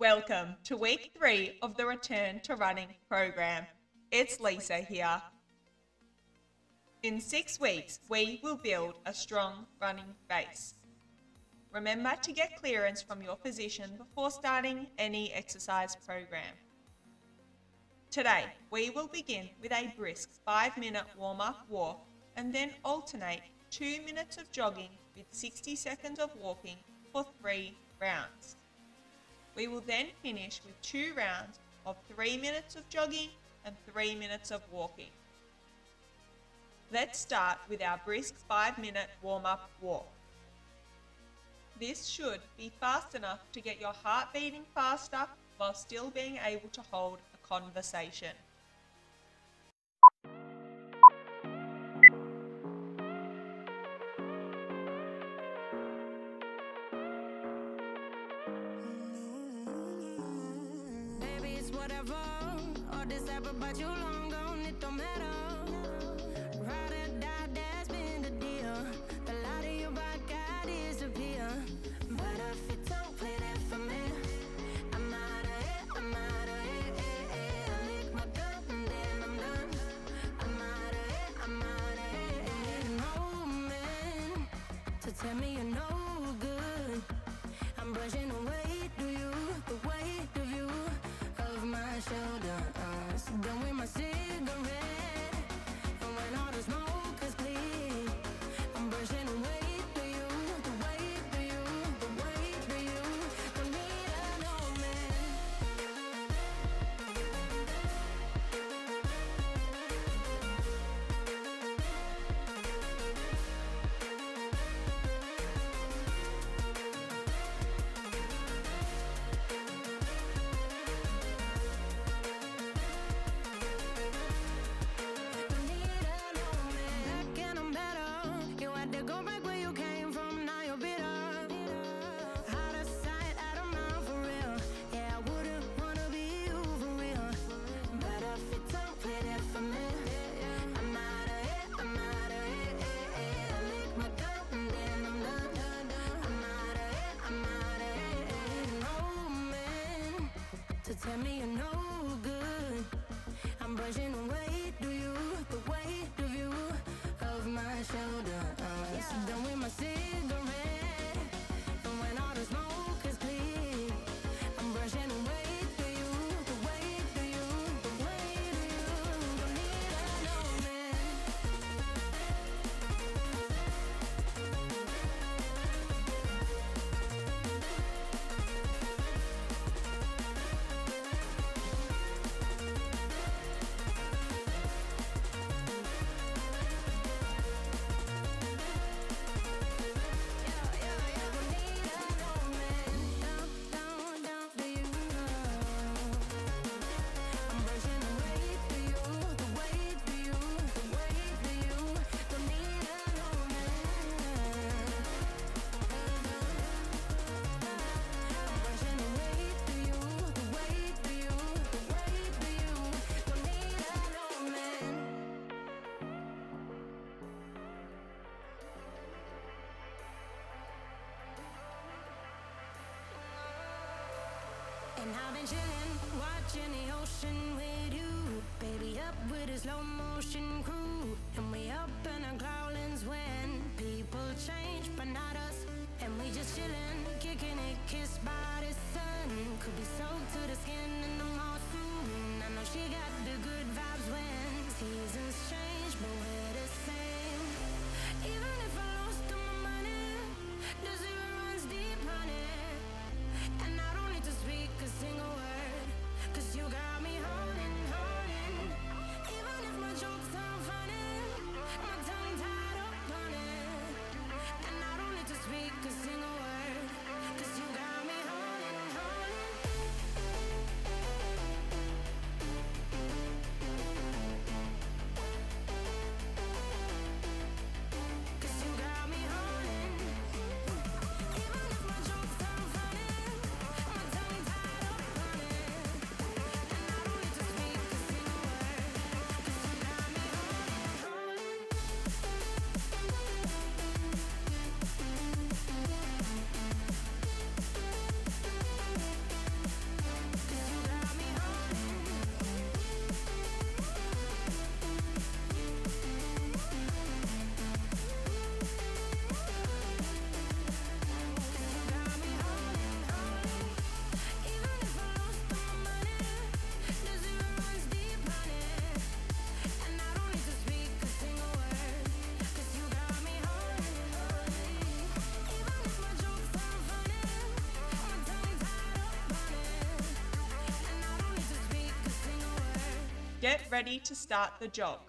Welcome to week three of the Return to Running program. It's Lisa here. In six weeks, we will build a strong running base. Remember to get clearance from your physician before starting any exercise program. Today, we will begin with a brisk 5 minute warm up walk and then alternate 2 minutes of jogging with 60 seconds of walking for 3 rounds. We will then finish with 2 rounds of 3 minutes of jogging and 3 minutes of walking. Let's start with our brisk 5 minute warm up walk. This should be fast enough to get your heart beating faster while still being able to hold a conversation. And I've been chillin', watching the ocean with you. Baby, up with a slow motion crew. And we up in our when people change, but not us. And we just it, kissed by the sun. Could be soaked to the skin in the. I know she got Get ready to start the jog.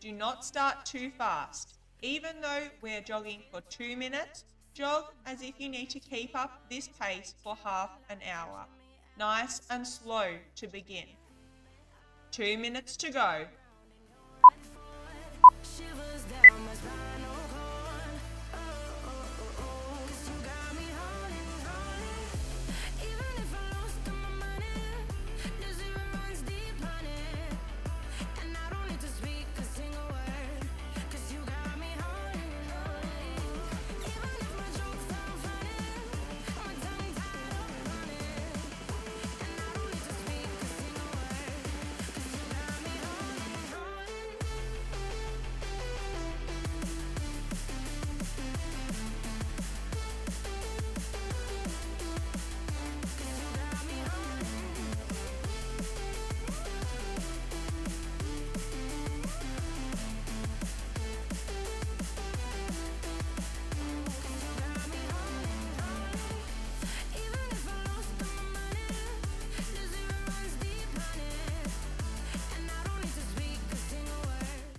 Do not start too fast. Even though we're jogging for two minutes, jog as if you need to keep up this pace for half an hour. Nice and slow to begin. Two minutes to go.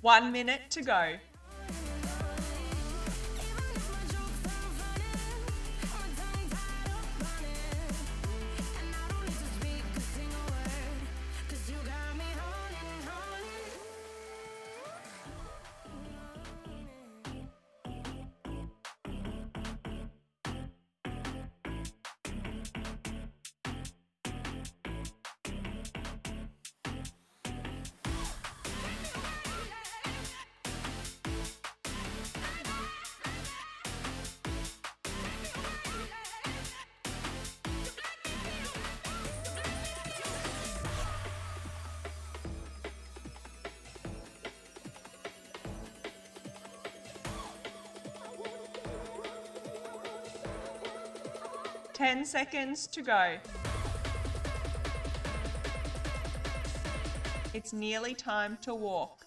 One minute to go. 10 seconds to go. It's nearly time to walk.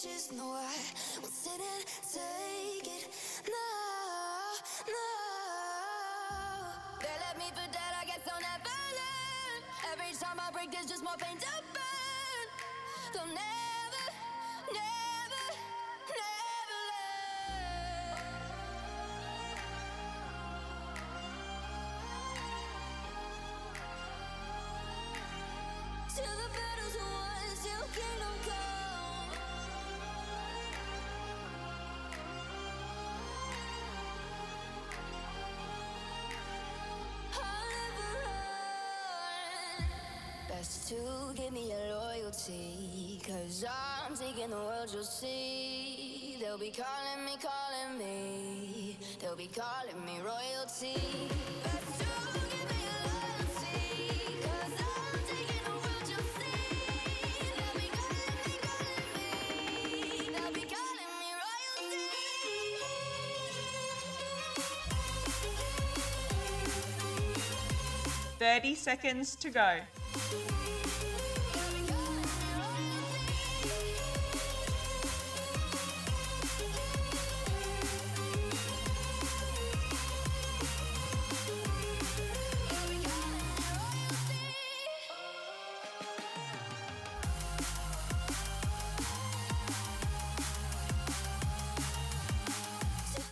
cages. No, I won't sit and take it. No, no. They left me for dead, I guess I'll never learn. Every time I break, there's just more pain to burn. They'll never, give me your loyalty. Cause I'm taking the world, you'll see. They'll be calling me, calling me. They'll be calling me royalty. 30 seconds to go.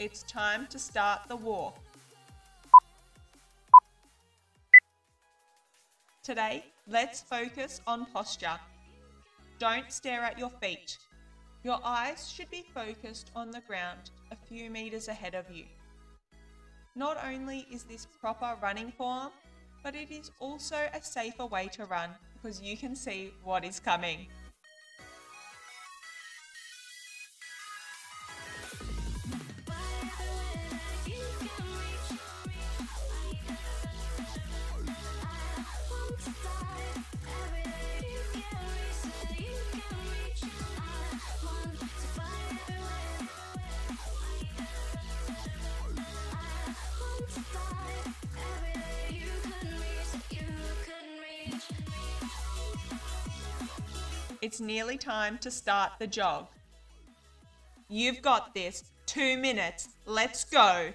It's time to start the walk. Today, let's focus on posture. Don't stare at your feet. Your eyes should be focused on the ground a few meters ahead of you. Not only is this proper running form, but it is also a safer way to run because you can see what is coming. It's nearly time to start the jog. You've got this. Two minutes. Let's go.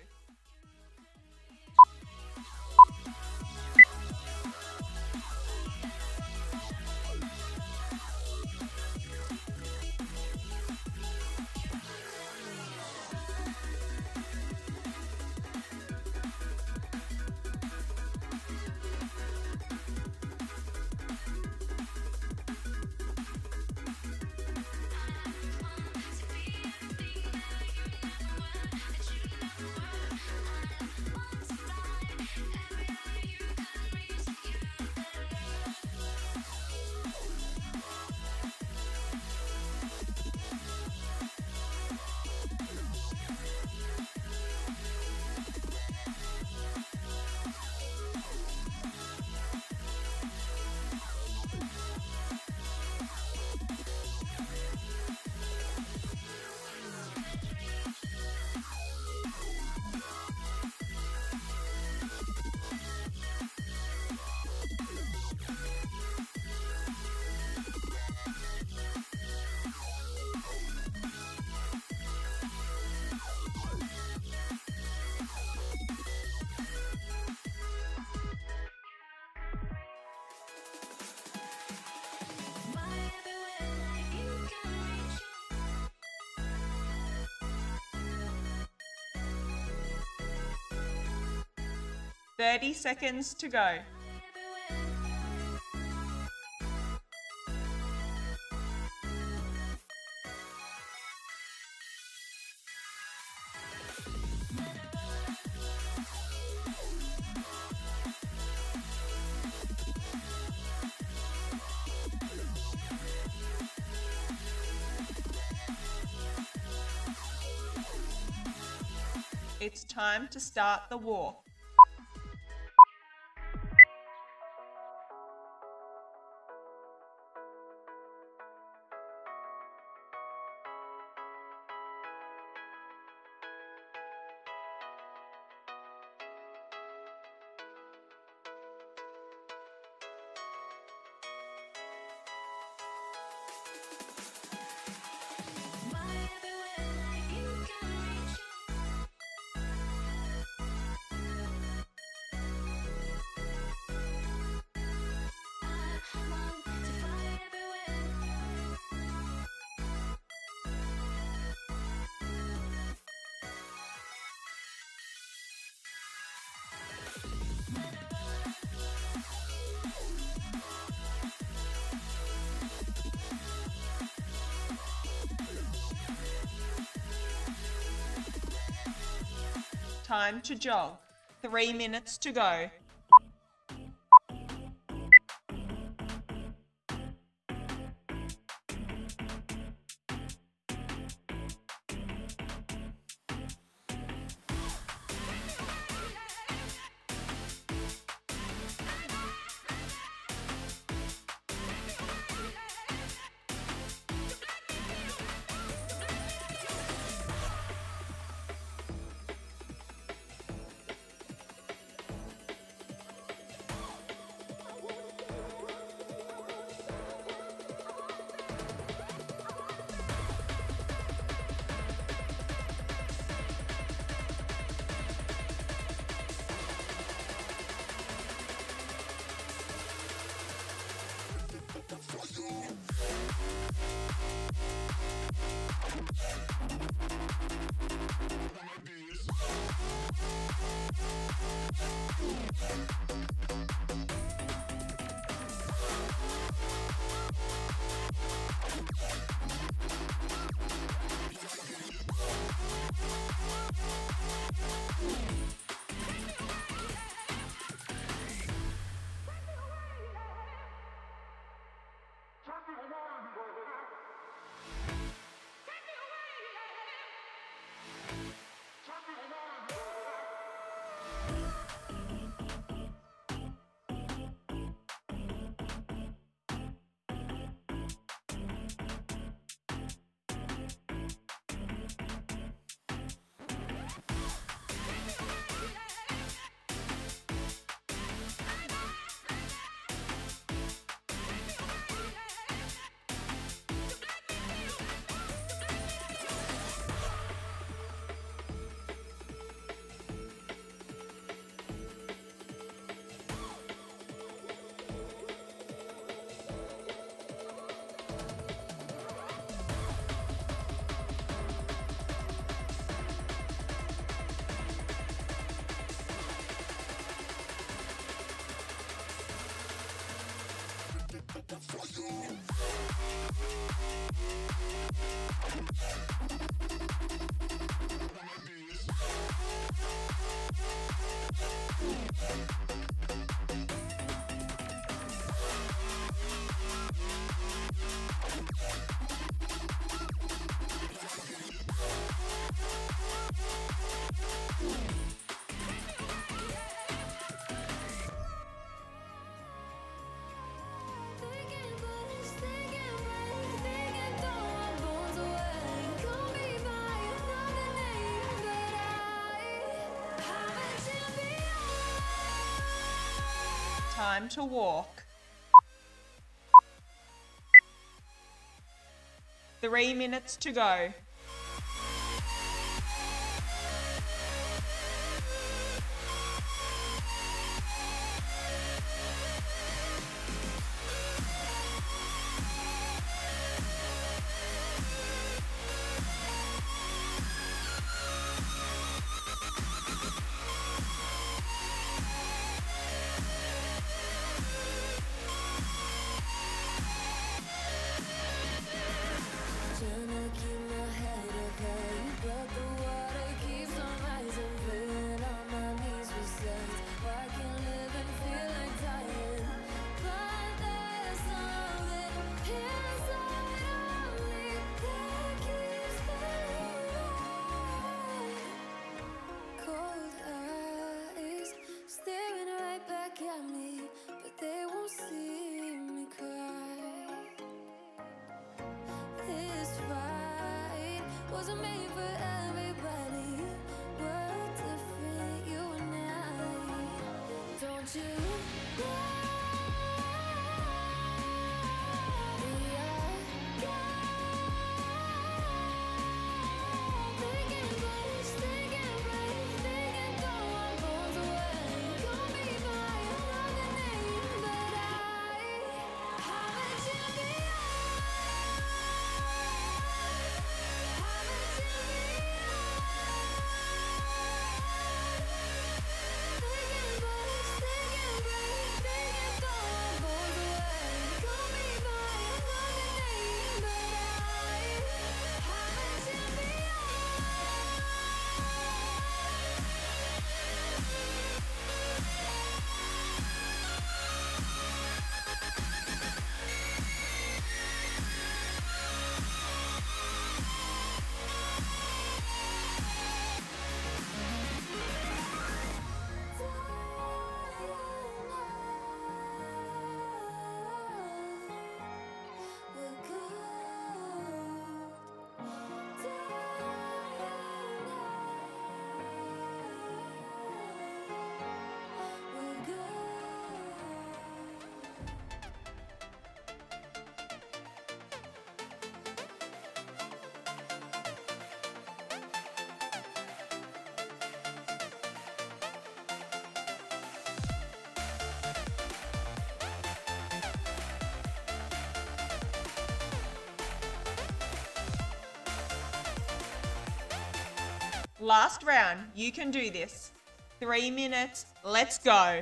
Thirty seconds to go. It's time to start the walk. Time to jog. Three minutes to go. for. time to walk. Three minutes to go. To. Last round. You can do this. Three minutes. Let's go.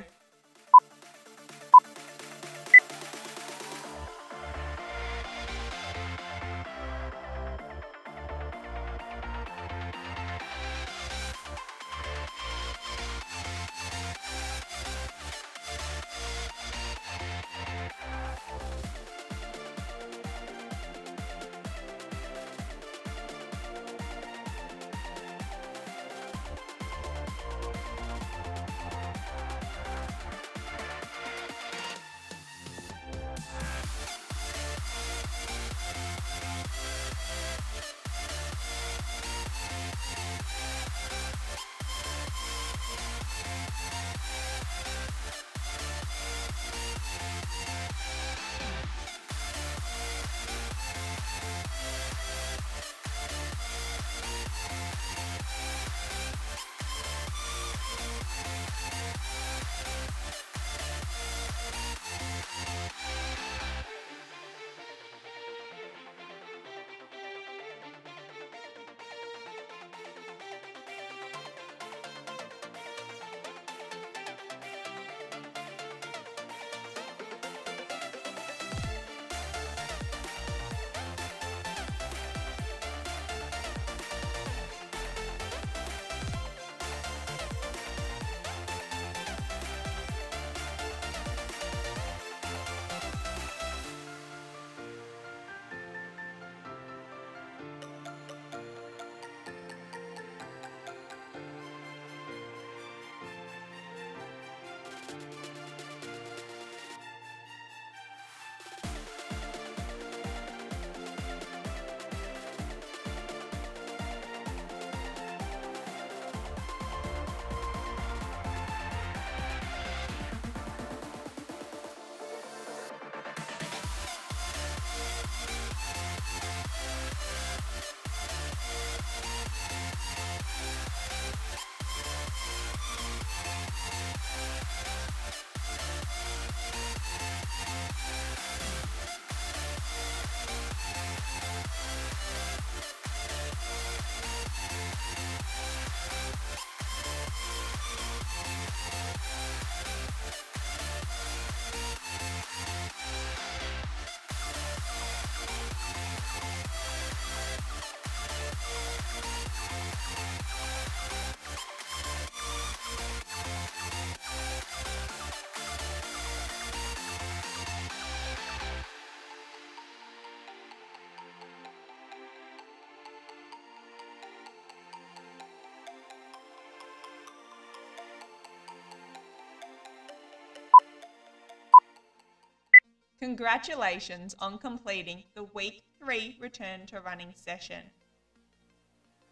Congratulations on completing the week three return to running session.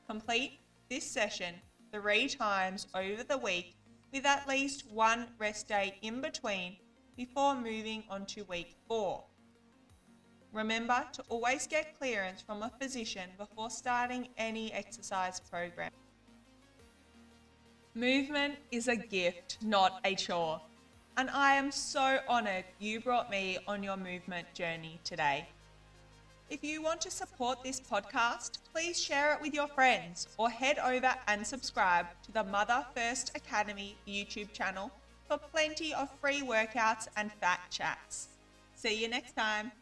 Complete this session three times over the week with at least one rest day in between before moving on to week four. Remember to always get clearance from a physician before starting any exercise program. Movement is a gift, not a chore. And I am so honoured you brought me on your movement journey today. If you want to support this podcast, please share it with your friends or head over and subscribe to the Mother First Academy YouTube channel for plenty of free workouts and fat chats. See you next time.